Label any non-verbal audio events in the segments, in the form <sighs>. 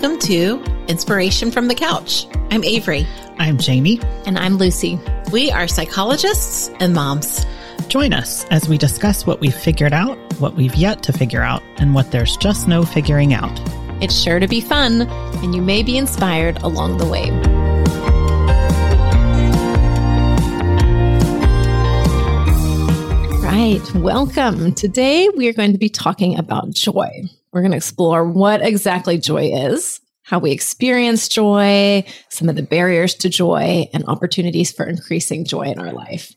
Welcome to Inspiration from the Couch. I'm Avery. I'm Jamie. And I'm Lucy. We are psychologists and moms. Join us as we discuss what we've figured out, what we've yet to figure out, and what there's just no figuring out. It's sure to be fun, and you may be inspired along the way. Right, welcome. Today we are going to be talking about joy. We're going to explore what exactly joy is, how we experience joy, some of the barriers to joy, and opportunities for increasing joy in our life.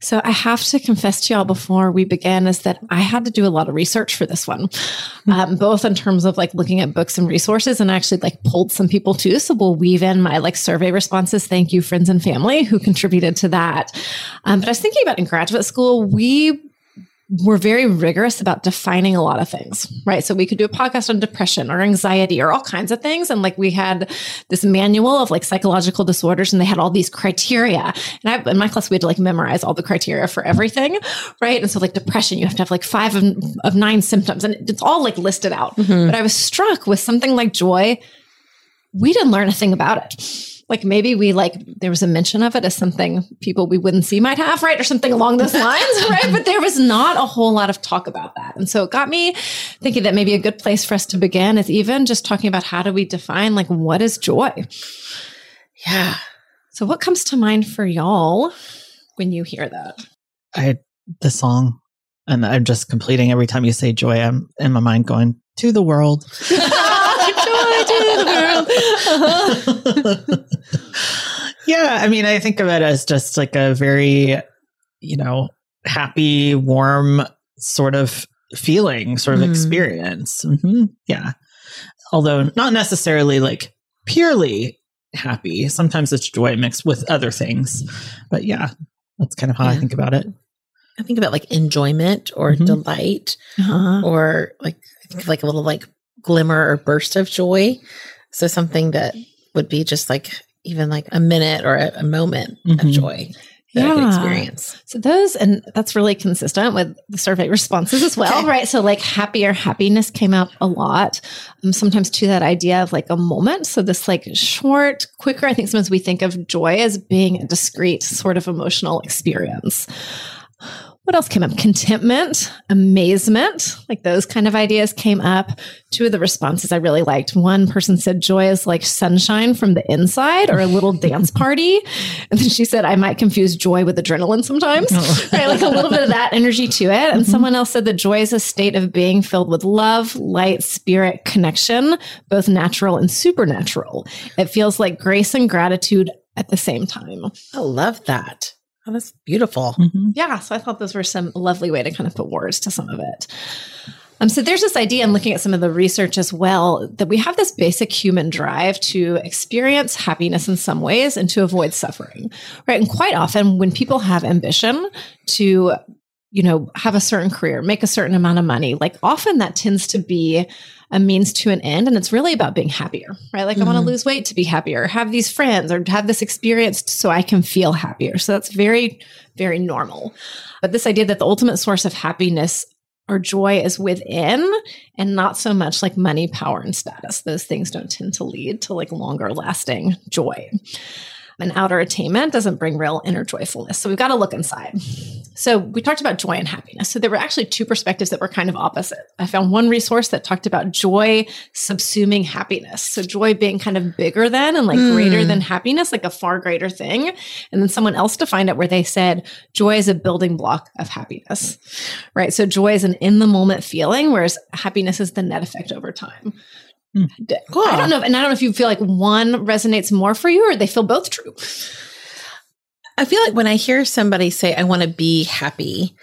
So I have to confess to y'all before we begin is that I had to do a lot of research for this one, hmm. um, both in terms of like looking at books and resources and actually like pulled some people too. So we'll weave in my like survey responses. Thank you, friends and family who contributed to that. Um, but I was thinking about in graduate school, we we're very rigorous about defining a lot of things, right? So we could do a podcast on depression or anxiety or all kinds of things. And like we had this manual of like psychological disorders and they had all these criteria. And I, in my class, we had to like memorize all the criteria for everything, right? And so like depression, you have to have like five of, of nine symptoms and it's all like listed out. Mm-hmm. But I was struck with something like joy. We didn't learn a thing about it like maybe we like there was a mention of it as something people we wouldn't see might have right? Or something along those <laughs> lines right? But there was not a whole lot of talk about that. And so it got me thinking that maybe a good place for us to begin is even just talking about how do we define like what is joy? Yeah. So what comes to mind for y'all when you hear that? I the song and i'm just completing every time you say joy i'm in my mind going to the world <laughs> <laughs> yeah, I mean, I think of it as just like a very, you know, happy, warm sort of feeling, sort of mm. experience. Mm-hmm. Yeah. Although not necessarily like purely happy. Sometimes it's joy mixed with other things. But yeah, that's kind of how yeah. I think about it. I think about like enjoyment or mm-hmm. delight uh-huh. or like like a little like glimmer or burst of joy. So something that would be just like even like a minute or a, a moment mm-hmm. of joy yeah. experience. So those, and that's really consistent with the survey responses as well, okay. right? So like happier happiness came out a lot. Um, sometimes to that idea of like a moment. So this like short, quicker, I think sometimes we think of joy as being a discrete sort of emotional experience what else came up? Contentment, amazement, like those kind of ideas came up. Two of the responses I really liked. One person said joy is like sunshine from the inside or a little <laughs> dance party. And then she said, I might confuse joy with adrenaline sometimes, oh. <laughs> right? Like a little bit of that energy to it. And mm-hmm. someone else said that joy is a state of being filled with love, light, spirit, connection, both natural and supernatural. It feels like grace and gratitude at the same time. I love that. Oh, that's beautiful. Mm-hmm. Yeah. So I thought those were some lovely way to kind of put words to some of it. Um, so there's this idea in looking at some of the research as well that we have this basic human drive to experience happiness in some ways and to avoid suffering, right? And quite often when people have ambition to, you know, have a certain career, make a certain amount of money, like often that tends to be a means to an end. And it's really about being happier, right? Like mm-hmm. I want to lose weight to be happier, have these friends or have this experience so I can feel happier. So that's very, very normal. But this idea that the ultimate source of happiness or joy is within and not so much like money, power, and status. Those things don't tend to lead to like longer lasting joy and outer attainment doesn't bring real inner joyfulness. So we've got to look inside. So we talked about joy and happiness. So there were actually two perspectives that were kind of opposite. I found one resource that talked about joy subsuming happiness. So joy being kind of bigger than and like mm. greater than happiness, like a far greater thing. And then someone else defined it where they said joy is a building block of happiness, right? So joy is an in the moment feeling, whereas happiness is the net effect over time. Hmm. Cool. I don't know, and I don't know if you feel like one resonates more for you, or they feel both true. I feel like when I hear somebody say, "I want to be happy,"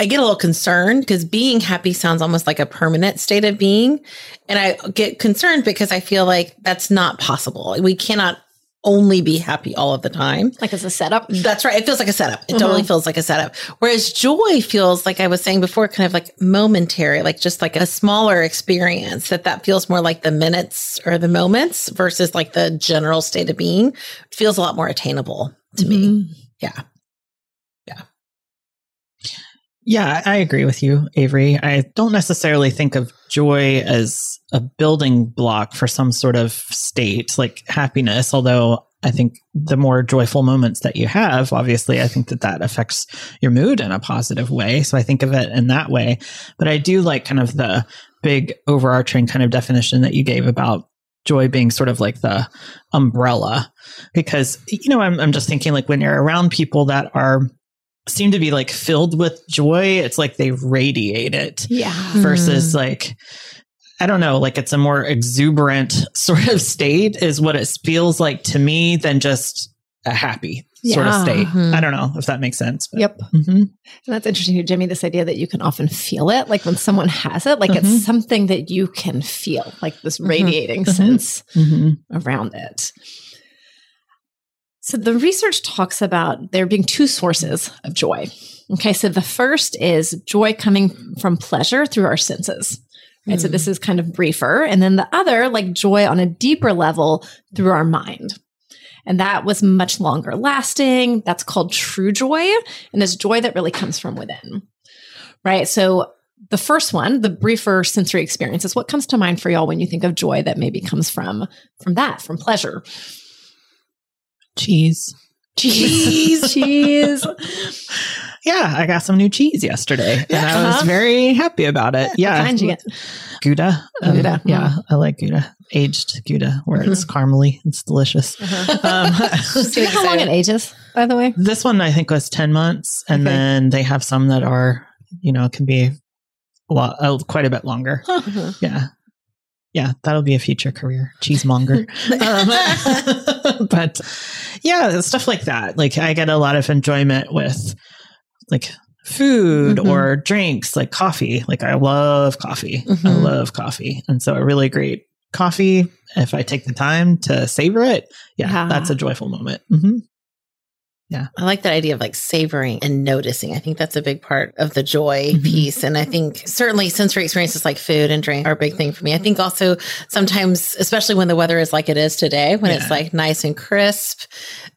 I get a little concerned because being happy sounds almost like a permanent state of being, and I get concerned because I feel like that's not possible. We cannot only be happy all of the time. Like as a setup. That's right. It feels like a setup. It mm-hmm. totally feels like a setup. Whereas joy feels like I was saying before, kind of like momentary, like just like a smaller experience that that feels more like the minutes or the moments versus like the general state of being it feels a lot more attainable to mm-hmm. me. Yeah. Yeah. Yeah, I agree with you, Avery. I don't necessarily think of joy as a building block for some sort of state like happiness, although I think the more joyful moments that you have, obviously, I think that that affects your mood in a positive way. So I think of it in that way. But I do like kind of the big overarching kind of definition that you gave about joy being sort of like the umbrella. Because you know I'm, I'm just thinking like when you're around people that are seem to be like filled with joy it's like they radiate it Yeah. versus mm-hmm. like I don't know, like it's a more exuberant <laughs> sort of state is what it feels like to me than just a happy sort of Yeah. state. Mhm. I don't know if that makes sense. but- Yep. Mhm. And that's interesting too, Jimmy, this idea that you can often feel it. Like when someone has it, like Mhm. it's something that you can feel, like this Mhm. radiating Mhm. sense Mhm. around it. So the research talks about there being two sources of joy. Okay, so the first is joy coming from pleasure through our senses. Right, so this is kind of briefer. And then the other, like joy on a deeper level through our mind. And that was much longer lasting. That's called true joy. And it's joy that really comes from within. Right. So the first one, the briefer sensory experiences, what comes to mind for y'all when you think of joy that maybe comes from from that, from pleasure? Cheese. Cheese. Cheese. <laughs> Yeah, I got some new cheese yesterday and I was Uh-huh. very happy about it. Yeah. What kind you get? Gouda. Um, Gouda, yeah, I like Gouda. Aged Gouda where it's caramely. It's delicious. Um, <laughs> Do you know how long it ages, by the way? this one I think was 10 months and Okay. then they have some that are, you know, can be a lot, uh, quite a bit longer. Yeah. Yeah, that'll be a future career, cheesemonger. <laughs> um, <laughs> but yeah, stuff like that. Like I get a lot of enjoyment with like food Mhm. or drinks, like coffee. Like I love coffee. I Mhm. love coffee. And so a really great coffee, if I take the time to savor it, yeah, Yeah. that's a joyful moment. Hmm I like that idea of like savoring and noticing. I think that's a big part of the joy Mhm. piece. And I think certainly sensory experiences like food and drink are a big thing for me. I think also sometimes, especially when the weather is like it is today, when Yeah. it's like nice and crisp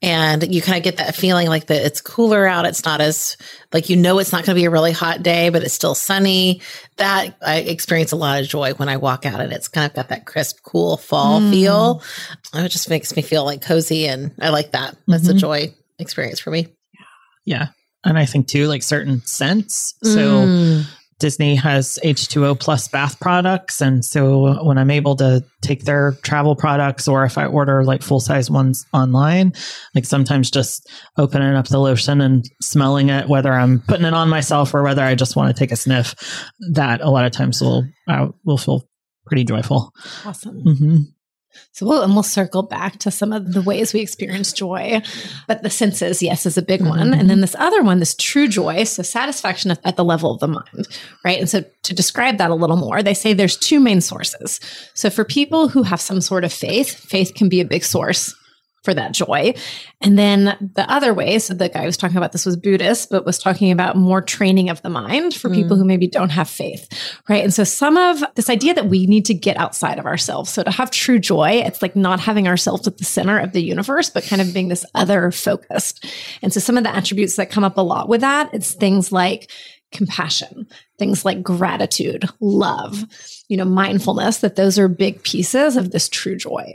and you kind of get that feeling like that it's cooler out. It's not as like, you know, it's not going to be a really hot day, but it's still sunny. That I experience a lot of joy when I walk out and it's kind of got that crisp, cool fall Mm. feel. It just makes me feel like cozy. And I like that. That's a Mhm. joy experience for me. Yeah. And I think too, like certain scents. So Mm. Disney has H2O plus bath products. And so when I'm able to take their travel products or if I order like full size ones online, like sometimes just opening up the lotion and smelling it, whether I'm putting it on myself or whether I just want to take a sniff, that a lot of times will, I will feel pretty joyful. Awesome. hmm So we'll and we'll circle back to some of the ways we experience joy. But the senses, yes, is a big one. Mhm. And then this other one, this true joy, so satisfaction at, at the level of the mind, right? And so to describe that a little more, they say there's two main sources. So for people who have some sort of faith, faith can be a big source for that joy. And then the other way, so the guy was talking about this was Buddhist, but was talking about more training of the mind for people Mm. who maybe don't have faith, right? And so some of this idea that we need to get outside of ourselves. So to have true joy, it's like not having ourselves at the center of the universe, but kind of being this other focused. And so some of the attributes that come up a lot with that, it's things like compassion, things like gratitude, love, you know, mindfulness, that those are big pieces of this true joy.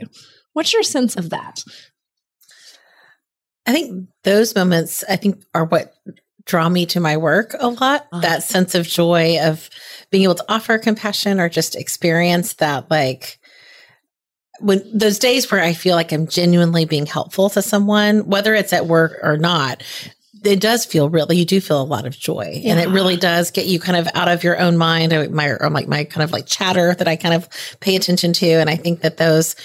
What's your sense of that? I think those moments, I think, are what draw me to my work a lot. Ah. That sense of joy of being able to offer compassion or just experience that, like, when those days where I feel like I'm genuinely being helpful to someone, whether it's at work or not, it does feel really, you do feel a lot of joy and it really does get you kind of out of your own mind or my, or like my kind of like chatter that I kind of pay attention to. And I think that those,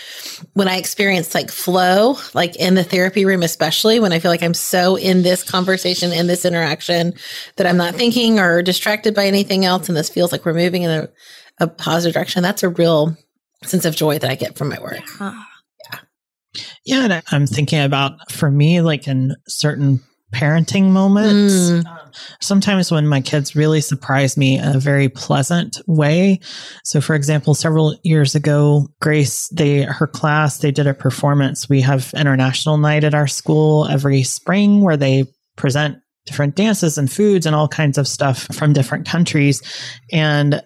when I experience like flow, like in the therapy room, especially when I feel like I'm so in this conversation, in this interaction that I'm not thinking or distracted by anything else. And this feels like we're moving in a, a positive direction. That's a real sense of joy that I get from my work. Yeah. Yeah. And I- I'm thinking about for me, like in certain parenting moments, Mm. um, sometimes when my kids really surprise me in a very pleasant way. So for example, several years ago, Grace, they, her class, they did a performance. We have international night at our school every spring where they present different dances and foods and all kinds of stuff from different countries. And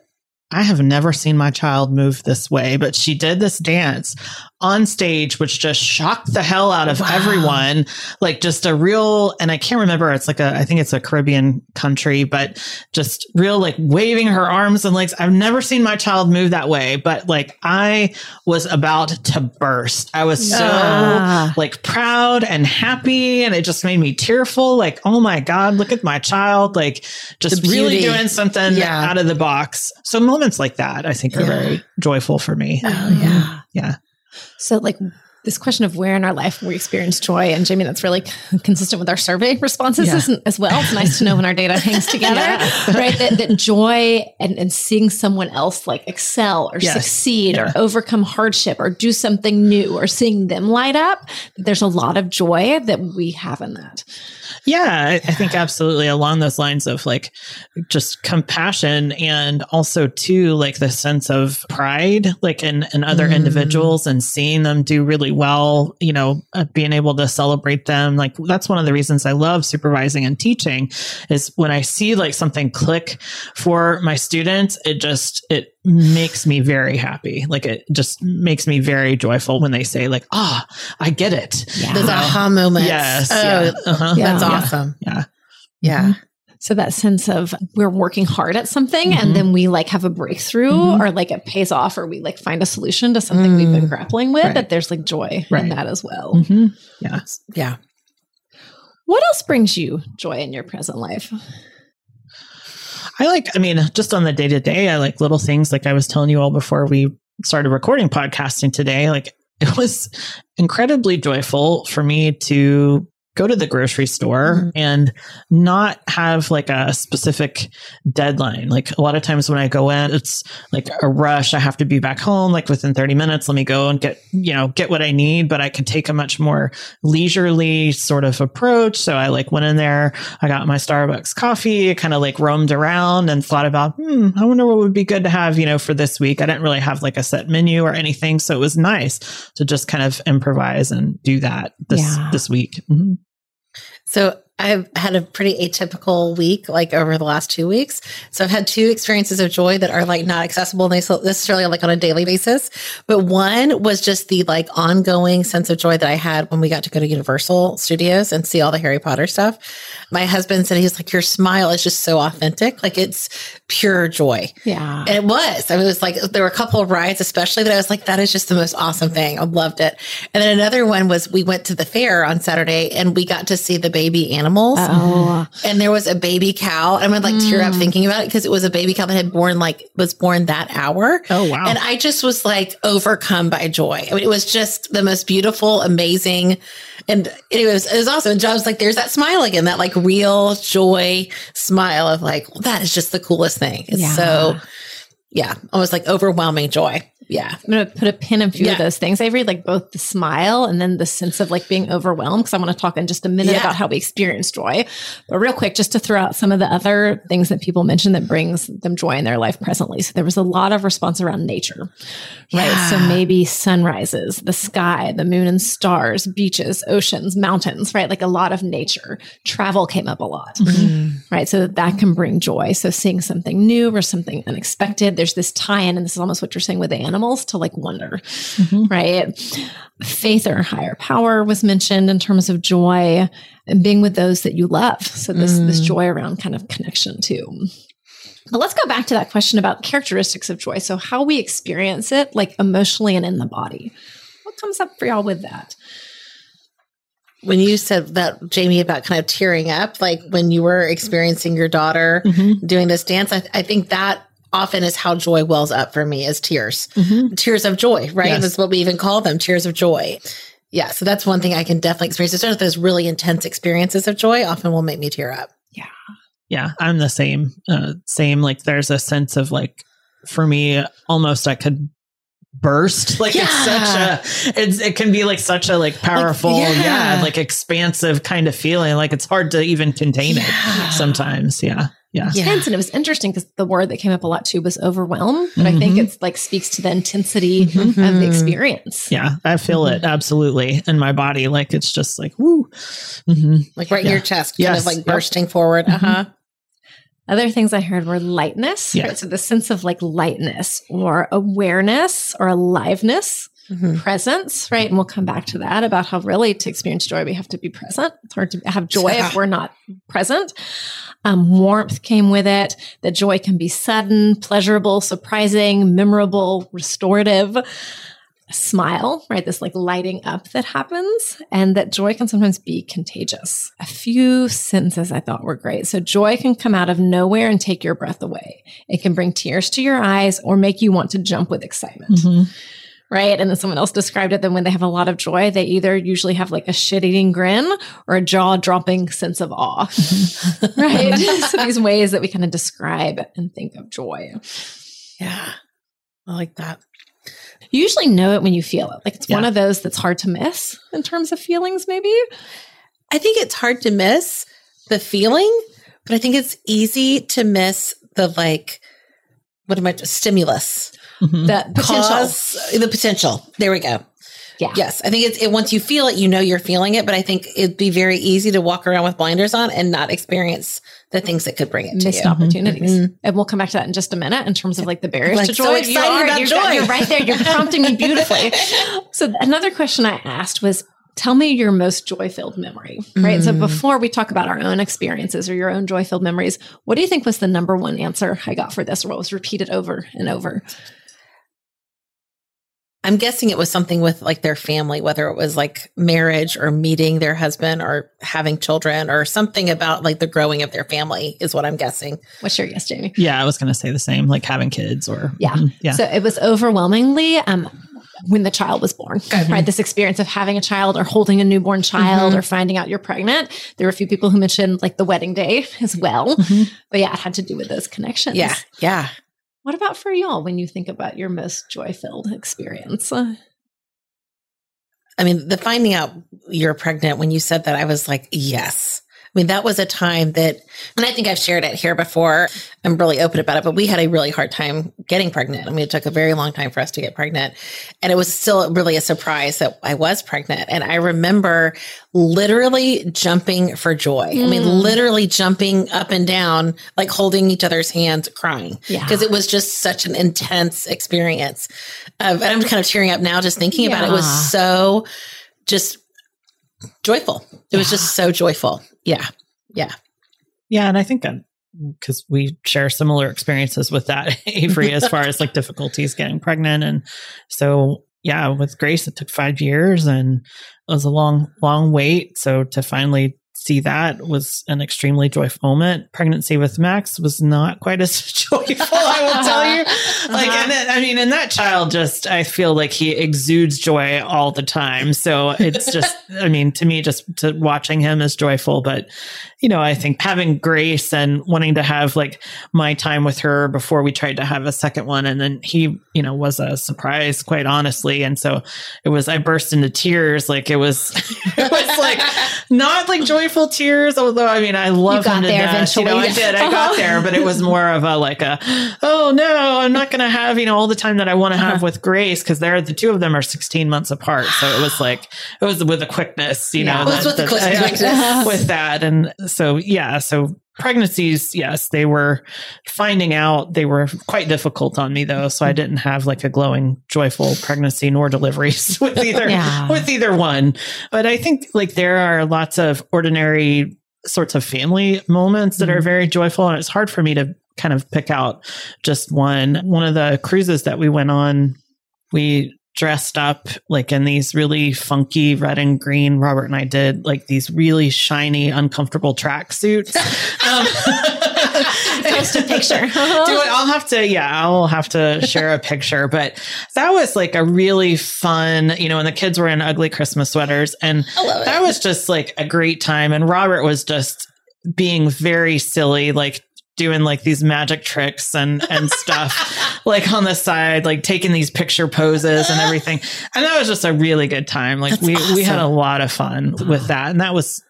I have never seen my child move this way, but she did this dance on stage, which just shocked the hell out of wow. everyone. Like just a real, and I can't remember. It's like a, I think it's a Caribbean country, but just real like waving her arms and legs. I've never seen my child move that way, but like I was about to burst. I was so like proud and happy and it just made me tearful. Like, oh my God, look at my child. Like just really doing something yeah. out of the box. So moments like that, I think are yeah. very joyful for me. Oh mm-hmm. yeah. Yeah. So, like this question of where in our life we experience joy, and Jamie, that's really consistent with our survey responses yeah. as well. It's nice to know when our data hangs <laughs> together, yeah. right? That, that joy and, and seeing someone else like excel or yes. succeed yeah. or overcome hardship or do something new or seeing them light up. There's a lot of joy that we have in that. Yeah, I, think absolutely along those lines of like just compassion and also too like the sense of pride, like in, in other mm. individuals and seeing them do really well, you know, uh, being able to celebrate them. Like that's one of the reasons I love supervising and teaching is when I see like something click for my students, it just, it makes me very happy. Like it just makes me very joyful when they say like, ah, oh, I get it. Yeah. Those aha moments. Yes. Oh, yeah. Uh-huh. That's awesome. Yeah. Yeah. Mm-hmm. So that sense of we're working hard at something mm-hmm. and then we like have a breakthrough mm-hmm. or like it pays off or we like find a solution to something we've been mm. grappling with right. that there's like joy right. in that as well. Mm-hmm. Yeah. Yeah. What else brings you joy in your present life? I like, I mean, just on the day to day, I like little things like I was telling you all before we started recording podcasting today. Like it was incredibly joyful for me to go to the grocery store mm-hmm. and not have like a specific deadline. Like a lot of times when I go in, it's like a rush. I have to be back home like within 30 minutes. Let me go and get, you know, get what I need, but I could take a much more leisurely sort of approach. So I like went in there, I got my Starbucks coffee, kind of like roamed around and thought about, hmm, I wonder what would be good to have, you know, for this week. I didn't really have like a set menu or anything. So it was nice to just kind of improvise and do that this, yeah. this week. Mm-hmm. So I've had a pretty atypical week, like over the last two weeks. So I've had two experiences of joy that are like not accessible necessarily like on a daily basis. But one was just the like ongoing sense of joy that I had when we got to go to Universal Studios and see all the Harry Potter stuff. My husband said he's like, your smile is just so authentic. Like it's pure joy. Yeah. And it was. I mean, it was like there were a couple of rides, especially that I was like, that is just the most awesome thing. I loved it. And then another one was we went to the fair on Saturday and we got to see the baby animals animals. Oh. And there was a baby cow. And I'm gonna like mm. tear up mm. thinking about it because it was a baby cow that had born like was born that hour. Oh wow. And I just was like overcome by joy. I mean, it was just the most beautiful, amazing. And it was it was awesome. And was like, there's that smile again, that like real joy smile of like, well, that is just the coolest thing. It's yeah. so yeah, almost like overwhelming joy yeah, I'm going to put a pin in a few yeah. of those things. I read like both the smile and then the sense of like being overwhelmed. Cause I want to talk in just a minute yeah. about how we experience joy. But real quick, just to throw out some of the other things that people mentioned that brings them joy in their life presently. So there was a lot of response around nature, right? Yeah. So maybe sunrises, the sky, the moon and stars, beaches, oceans, mountains, right? Like a lot of nature. Travel came up a lot, mm-hmm. right? So that can bring joy. So seeing something new or something unexpected. There's this tie in, and this is almost what you're saying with animals animals to like wonder, mm-hmm. right? Faith or higher power was mentioned in terms of joy and being with those that you love. So this mm. this joy around kind of connection too. But let's go back to that question about characteristics of joy. So how we experience it, like emotionally and in the body. What comes up for y'all with that? when you said that Jamie about kind of tearing up, like when you were experiencing your daughter mm-hmm. doing this dance, I, I, think that often is how joy wells up for me is tears, mm-hmm. tears of joy, right? Yes. That's what we even call them, tears of joy. Yeah. So that's one thing I can definitely experience. Just those really intense experiences of joy often will make me tear up. Yeah. Yeah. I'm the same. Uh, same. Like there's a sense of like, for me, almost I could burst <laughs> like yeah. it's such a it's it can be like such a like powerful like, yeah. yeah. like expansive kind of feeling like it's hard to even contain yeah. it sometimes yeah Yeah. Yeah. intense. And it was interesting because the word that came up a lot too was overwhelm. But I think Mhm. it's like speaks to the intensity of the experience. Yeah, I feel it absolutely in my body. Like it's just like woo. hmm Like right in your chest, kind Yes. of like Yep. bursting forward. Uh huh. Other things I heard were lightness. Yeah. Right? So the sense of like lightness or awareness or aliveness, Mm-hmm. presence, right? And we'll come back to that about how really to experience joy, we have to be present. It's hard to have joy if we're not present. Um, warmth came with it. That joy can be sudden, pleasurable, surprising, memorable, restorative. A smile, right? This like lighting up that happens, and that joy can sometimes be contagious. A few sentences I thought were great. So, joy can come out of nowhere and take your breath away. It can bring tears to your eyes or make you want to jump with excitement hmm right? And then someone else described it that when they have a lot of joy, they either usually have like a shit eating grin or a jaw dropping sense of awe, right? <laughs> <laughs> so these ways that we kind of describe and think of joy. Yeah. I like that. You usually know it when you feel it. Like it's one of those that's hard to miss in terms of feelings, maybe. I think it's hard to miss the feeling, but I think it's easy to miss the like, what am I, stimulus. hmm The potential. Cause, the potential. There we go. Yeah. Yes. I think it's, it, once you feel it, you know you're feeling it, but I think it'd be very easy to walk around with blinders on and not experience the things that could bring it to you. opportunities. Mhm. And we'll come back to that in just a minute in terms of like the barriers Like, to so excited you are, about you're, joy. you're right there. You're prompting me beautifully. <laughs> So another question I asked was, tell me your most joy-filled memory, right? So Mm. before we talk about our own experiences or your own joy-filled memories, what do you think was the number one answer I got for this or what was repeated over and over? I'm guessing it was something with like their family, whether it was like marriage or meeting their husband or having children or something about like the growing of their family is what I'm guessing. What's your guess, Jamie? Yeah, I was going to say the same, like having kids or Yeah. Mhm. yeah. So it was overwhelmingly um, when the child was born, right? This experience of having a child or holding a newborn child Mhm. or finding out you're pregnant. There were a few people who mentioned like the wedding day as well. Mhm. But yeah, it had to do with those connections. Yeah. Yeah. What about for y'all when you think about your most joy filled experience? I mean, the finding out you're pregnant when you said that, I was like, yes. I mean, that was a time that, and I think I've shared it here before. I'm really open about it, but we had a really hard time getting pregnant. I mean, it took a very long time for us to get pregnant. And it was still really a surprise that I was pregnant. And I remember literally jumping for joy. I mean, Mm. literally jumping up and down, like holding each other's hands, crying yeah. because it was just such an intense experience. And I'm kind of tearing up now just thinking about it. It was so just joyful. It was just so joyful. Yeah. Yeah, Yeah. and I think because we share similar experiences with that, <laughs> Avery, as far as like difficulties getting pregnant, and so yeah, with Grace, it took five years, and it was a long, long wait. So to finally see that was an extremely joyful moment. Pregnancy with Max was not quite as <laughs> joyful, I will tell you. <laughs> Like, uh-huh. and then, I mean, and that child just, I feel like he exudes joy all the time. So it's just, <laughs> I mean, to me, just to watching him is joyful. But, you know, I think having Grace and wanting to have like my time with her before we tried to have a second one. And then he, you know, was a surprise, quite honestly. And so it was, I burst into tears. Like it was, it was like not like joyful tears, although I mean, I love got him to death. You know, I did. I <laughs> got there, but it was more of a like a, oh no, I'm not going to have, you know, all the time that I want to uh-huh. have with Grace because they're the two of them are 16 months apart. So it was like, it was with a quickness, you Yeah. know, was with the quickness. with that. And so, yeah, so pregnancies, yes, they were finding out they were quite difficult on me though. So I didn't have like a glowing, joyful pregnancy nor deliveries <laughs> with either, Yeah. with either one. But I think like there are lots of ordinary sorts of family moments that are Mm-hmm. very joyful. And it's hard for me to kind of pick out just one. One of the cruises that we went on, we dressed up like in these really funky red and green. Robert and I did like these really shiny, uncomfortable track suits. <laughs> Um, <laughs> Post a picture. <laughs> do it. I'll have to, yeah, I'll have to share a picture. But that was like a really fun, you know, and the kids were in ugly Christmas sweaters. And I love it. that was just like a great time. And Robert was just being very silly, like doing like these magic tricks and and stuff <laughs> like on the side like taking these picture poses and everything. And that was just a really good time. Like That's we we had a lot of fun with that. And that was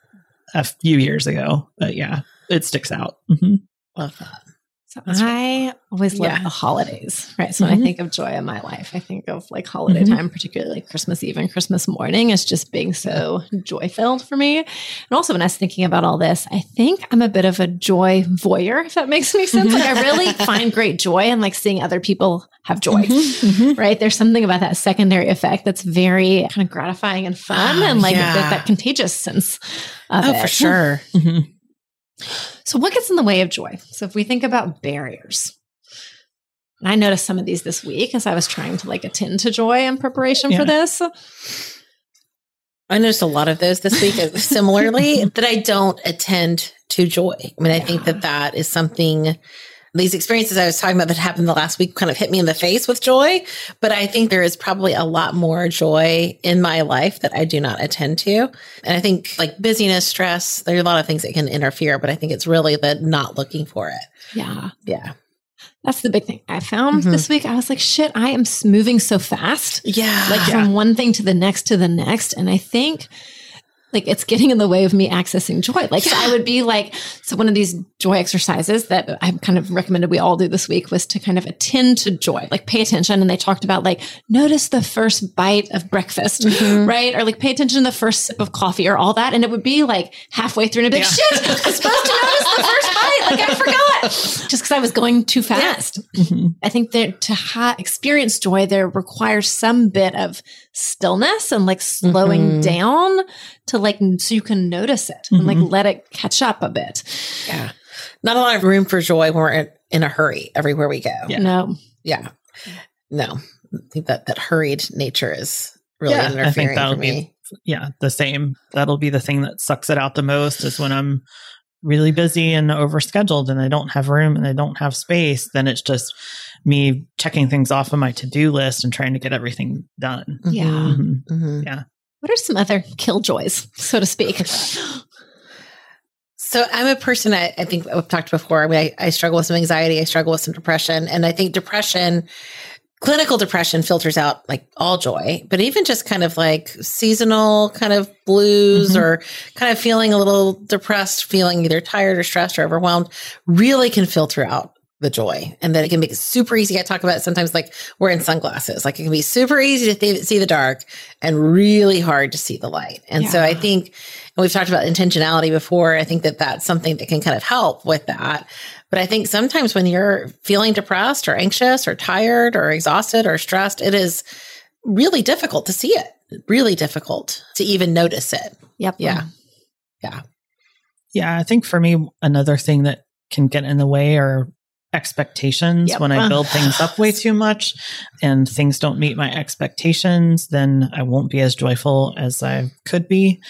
a few years ago but yeah it sticks out. Mhm. Love that. So I always love Yeah. the holidays, right? So when I Mhm. think of joy in my life, I think of like holiday Mhm. time, particularly like Christmas Eve and Christmas morning, as just being so joy filled for me. And also, when I was thinking about all this, I think I'm a bit of a joy voyeur, if that makes any sense. Like I really <laughs> find great joy in like seeing other people have joy. Mhm. Right. There's something about that secondary effect that's very kind of gratifying and fun Oh, and like yeah. that, that contagious sense of Oh, it. for sure. So, what gets in the way of joy? So, if we think about barriers, and I noticed some of these this week as I was trying to like attend to joy in preparation Yeah. for this. I noticed a lot of those this week uh, <laughs> similarly that I don't attend to joy. I mean, I think that that is something, these experiences I was talking about that happened the last week kind of hit me in the face with joy. But I think there is probably a lot more joy in my life that I do not attend to. And I think like busyness, stress, there are a lot of things that can interfere, but I think it's really the not looking for it. Yeah, Yeah. that's the big thing I found Mhm. this week. I was like, shit, I am moving so fast, Yeah. like from one thing to the next to the next. And I think like it's getting in the way of me accessing joy. Like so I would be like, so one of these joy exercises that I kind of recommended we all do this week was to kind of attend to joy, like pay attention. And they talked about like notice the first bite of breakfast, Mhm. right? Or like pay attention to the first sip of coffee or all that. And it would be like halfway through and I'd be like, shit, I'm supposed to notice the first bite. Like I forgot just because I was going too fast. Mhm. I think that to ha- experience joy, there requires some bit of stillness and like slowing Mhm. down to like, so you can notice it and like Mhm. let it catch up a bit. Yeah. Not a lot of room for joy when we're in, in a hurry everywhere we go. Yeah. No. Yeah. No. I think that that hurried nature is really Yeah, I think interfering that'll for be- me. yeah, the same. That'll be the thing that sucks it out the most is when I'm really busy and overscheduled and I don't have room and I don't have space. Then it's just me checking things off of my to do list and trying to get everything done. Yeah. Mhm. Mhm. What are some other killjoys, so to speak? <laughs> So I'm a person I, I think I've talked before. I mean, I, I struggle with some anxiety. I struggle with some depression. And I think depression, clinical depression filters out like all joy, but even just kind of like seasonal kind of blues Mhm. or kind of feeling a little depressed, feeling either tired or stressed or overwhelmed really can filter out the joy and then it can make it super easy. I talk about it sometimes like wearing sunglasses. Like it can be super easy to th- see the dark and really hard to see the light. And so I think, and we've talked about intentionality before. I think that that's something that can kind of help with that. But I think sometimes when you're feeling depressed or anxious or tired or exhausted or stressed, it is really difficult to see it. Really difficult to even notice it. Yep. Yeah. Mm-hmm. Yeah. Yeah, I think for me, another thing that can get in the way are expectations. Yep. When I build things up way <laughs> too much and things don't meet my expectations, then I won't be as joyful as I could be.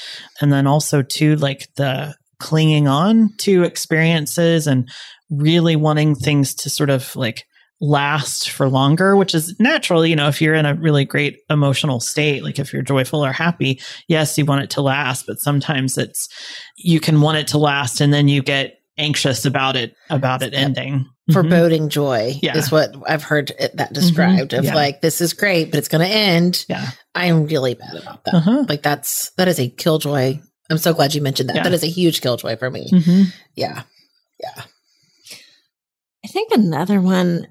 And then also, too, like the clinging on to experiences and really wanting things to sort of like last for longer, which is natural. You know, if you're in a really great emotional state, like if you're joyful or happy, yes, you want it to last, but sometimes it's, you can want it to last and then you get anxious about it, about it Yep. ending. Mhm. Foreboding joy Yeah. is what I've heard it, that described of Yeah. like, this is great, but it's going to end. Yeah. I'm really bad about that. Uh-huh. Like that's, that is a killjoy. I'm so glad you mentioned that. Yeah. That is a huge killjoy for me. Mhm. Yeah. Yeah. I think another one,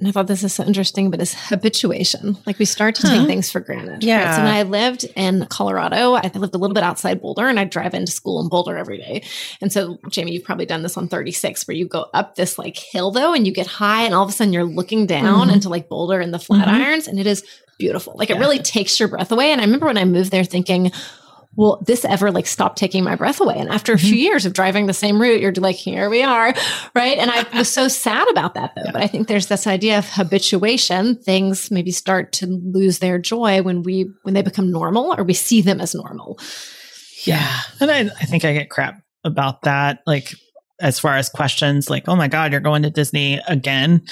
and I thought this is so interesting, but it's habituation. Like we start to Huh. take things for granted. Yeah. Right? So when I lived in Colorado, I lived a little bit outside Boulder and I drive into school in Boulder every day. And so, Jamie, you've probably done this on 36 where you go up this like hill though, and you get high and all of a sudden you're looking down Mhm. into like Boulder and the Flatirons and it is beautiful. Like it really takes your breath away. And I remember when I moved there thinking, will this ever like stop taking my breath away? And after a few mm-hmm. years of driving the same route, you're like, here we are. Right. And I <laughs> was so sad about that though. Yeah. But I think there's this idea of habituation. Things maybe start to lose their joy when we, when they become normal or we see them as normal. Yeah. And I, I think I get crap about that. Like, as far as questions like, oh my God, you're going to Disney again.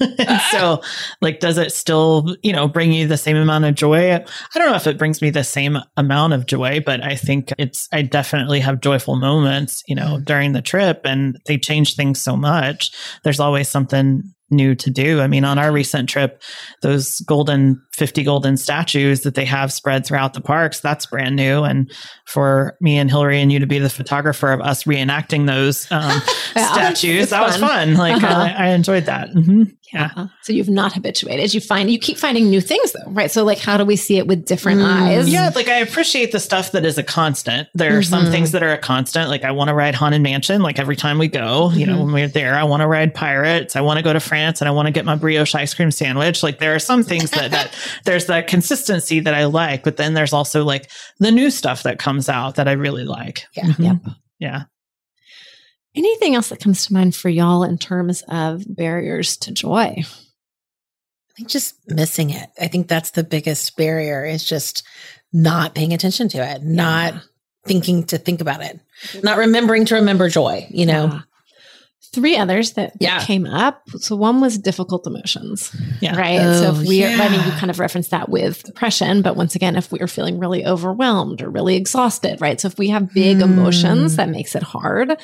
<laughs> So, like, does it still, you know, bring you the same amount of joy? I don't know if it brings me the same amount of joy, but I think it's, I definitely have joyful moments, you know, mm. during the trip and they change things so much. There's always something new to do. I mean, on our recent trip, those golden 50 golden statues that they have spread throughout the parks, that's brand new. And for me and Hillary and you to be the photographer of us reenacting those um, <laughs> statues, that was fun. Like uh-huh. I, I, enjoyed that. Mm-hmm. Yeah. Uh-huh. So you've not habituated. You find you keep finding new things though, right? So like, how do we see it with different mm. eyes? Yeah, like I appreciate the stuff that is a constant. There are mm-hmm. some things that are a constant. Like I want to ride Haunted Mansion. Like every time we go, you know, mm-hmm. when we're there, I want to ride Pirates. I want to go to France and I want to get my brioche ice cream sandwich. Like there are some things that that <laughs> there's that consistency that I like, but then there's also like the new stuff that comes out that I really like. Yeah. Mm-hmm. Yep. Yeah. Anything else that comes to mind for y'all in terms of barriers to joy? I think just missing it. I think that's the biggest barrier is just not paying attention to it, yeah. not thinking to think about it, not remembering to remember joy, you know? Yeah. Three others that, yeah. came up. So one was difficult emotions. Yeah. Right. Oh, so if we yeah. I mean, you kind of referenced that with depression, but once again, if we are feeling really overwhelmed or really exhausted, right? So if we have big mm. emotions, that makes it hard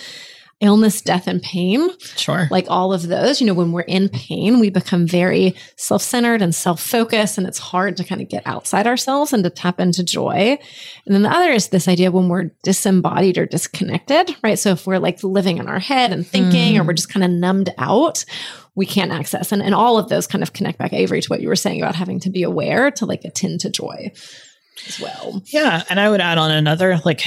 illness, death, and pain. Sure. Like all of those, you know, when we're in pain, we become very self centered and self focused, and it's hard to kind of get outside ourselves and to tap into joy. And then the other is this idea when we're disembodied or disconnected, right? So if we're like living in our head and thinking, mm. or we're just kind of numbed out, we can't access. And, and all of those kind of connect back, Avery, to what you were saying about having to be aware to like attend to joy as well. Yeah. And I would add on another, like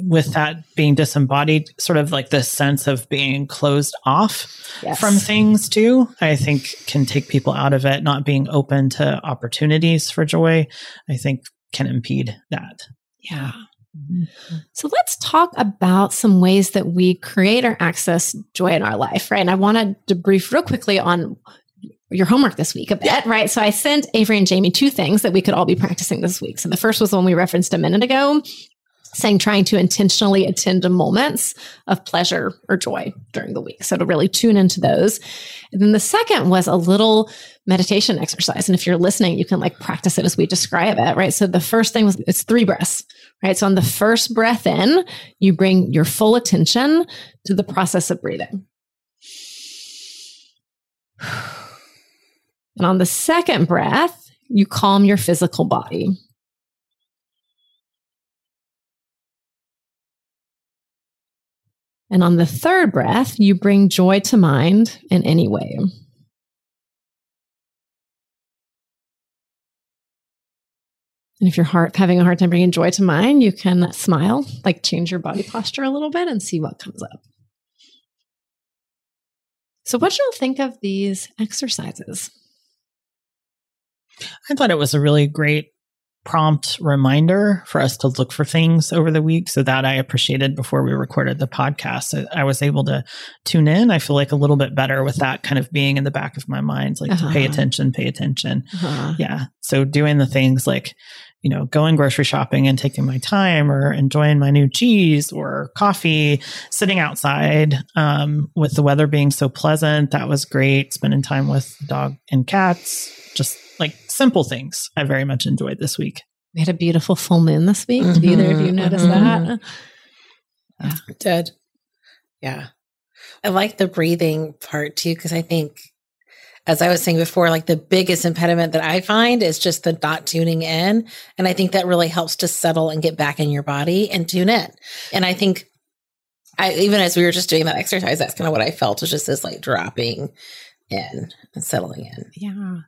with that being disembodied, sort of like this sense of being closed off yes. from things too, I think can take people out of it. Not being open to opportunities for joy, I think can impede that. Yeah. Mm-hmm. So let's talk about some ways that we create or access joy in our life, right? And I want to debrief real quickly on your homework this week a bit, yeah. right? So I sent Avery and Jamie two things that we could all be practicing this week. So the first was the one we referenced a minute ago, saying trying to intentionally attend to moments of pleasure or joy during the week. So to really tune into those. And then the second was a little meditation exercise. And if you're listening, you can like practice it as we describe it, right? So the first thing was it's three breaths, right? So on the first breath in, you bring your full attention to the process of breathing. <sighs> And on the second breath, you calm your physical body. And on the third breath, you bring joy to mind in any way. And if you're having a hard time bringing joy to mind, you can smile, like change your body posture a little bit and see what comes up. So, what do you think of these exercises? I thought it was a really great prompt reminder for us to look for things over the week. So that I appreciated before we recorded the podcast. I, was able to tune in. I feel like a little bit better with that kind of being in the back of my mind, like uh-huh. to pay uh-huh. attention, pay attention. Uh-huh. Yeah. So doing the things like, you know, going grocery shopping and taking my time or enjoying my new cheese or coffee, sitting outside um, with the weather being so pleasant. That was great. Spending time with dog and cats, just like simple things I very much enjoyed this week. We had a beautiful full moon this week. Mm-hmm, Did either of you notice mm-hmm. that? Yeah. Did. Yeah. I like the breathing part too, because I think, as I was saying before, like the biggest impediment that I find is just the not tuning in. And I think that really helps to settle and get back in your body and tune in. And I think I, even as we were just doing that exercise, that's kind of what I felt was just this like dropping in and settling in. Yeah.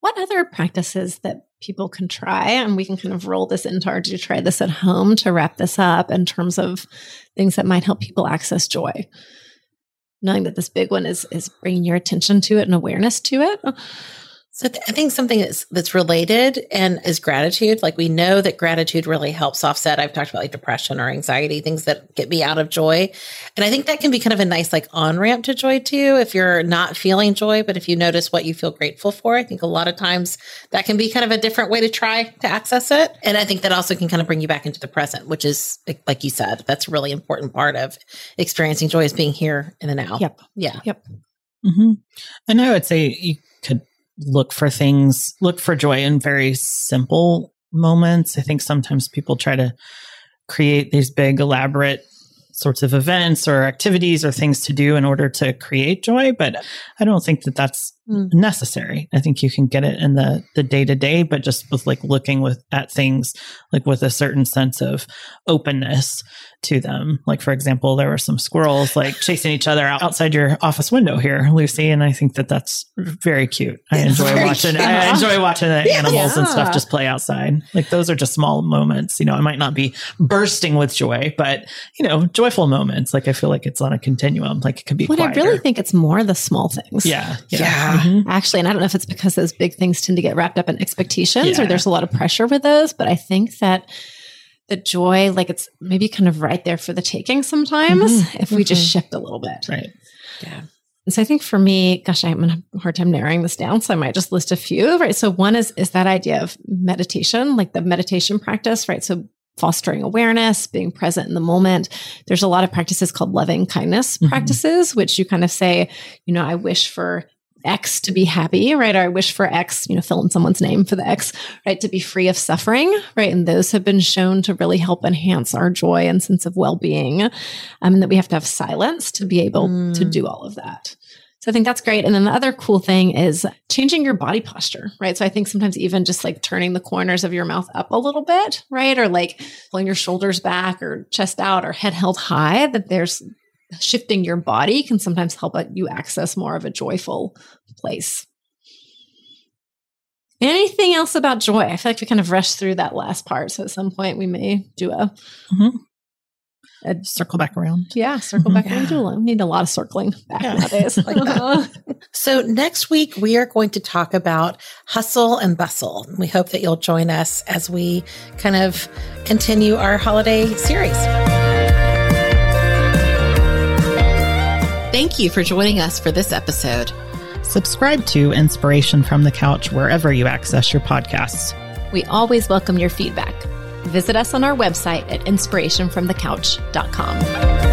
What other practices that people can try, and we can kind of roll this into our do try this at home to wrap this up in terms of things that might help people access joy? Knowing that this big one is is bringing your attention to it and awareness to it. So th- I think something that's that's related and is gratitude. Like we know that gratitude really helps offset. I've talked about like depression or anxiety, things that get me out of joy. And I think that can be kind of a nice like on ramp to joy too. If you're not feeling joy, but if you notice what you feel grateful for, I think a lot of times that can be kind of a different way to try to access it. And I think that also can kind of bring you back into the present, which is like you said, that's a really important part of experiencing joy is being here in the now. Yep. Yeah. Yep. Mm-hmm. And I would say you look for things, look for joy in very simple moments. I think sometimes people try to create these big, elaborate sorts of events or activities or things to do in order to create joy. But I don't think that that's mm. necessary. I think you can get it in the the day to day, but just with like looking with at things like with a certain sense of openness to them. Like for example, there were some squirrels like <laughs> chasing each other outside your office window here, Lucy, and I think that that's very cute. I enjoy watching. Cute. I enjoy watching the <laughs> animals yeah. and stuff just play outside. Like those are just small moments. You know, I might not be bursting with joy, but you know, joyful moments. Like I feel like it's on a continuum. Like it could be. What I really think it's more the small things. Yeah, yeah. yeah. Mm-hmm. Actually, and I don't know if it's because those big things tend to get wrapped up in expectations yeah. or there's a lot of pressure with those, but I think that the joy, like it's maybe kind of right there for the taking sometimes mm-hmm. if we mm-hmm. just shift a little bit. Right. Yeah. And so I think for me, gosh, I'm having a hard time narrowing this down. So I might just list a few, right? So one is is that idea of meditation, like the meditation practice, right? So fostering awareness, being present in the moment. There's a lot of practices called loving kindness mm-hmm. practices, which you kind of say, you know, I wish for X to be happy, right? Or I wish for X, you know, fill in someone's name for the X, right? To be free of suffering, right? And those have been shown to really help enhance our joy and sense of well being. Um, and that we have to have silence to be able mm. to do all of that. So I think that's great. And then the other cool thing is changing your body posture, right? So I think sometimes even just like turning the corners of your mouth up a little bit, right? Or like pulling your shoulders back or chest out or head held high, that there's shifting your body can sometimes help you access more of a joyful place. Anything else about joy? I feel like we kind of rushed through that last part. So at some point we may do a, mm-hmm. a circle back around. Yeah, circle back mm-hmm. around. We need a lot of circling back yeah. nowadays. Like <laughs> so next week we are going to talk about hustle and bustle. We hope that you'll join us as we kind of continue our holiday series. Thank you for joining us for this episode. Subscribe to Inspiration from the Couch wherever you access your podcasts. We always welcome your feedback. Visit us on our website at inspirationfromthecouch.com.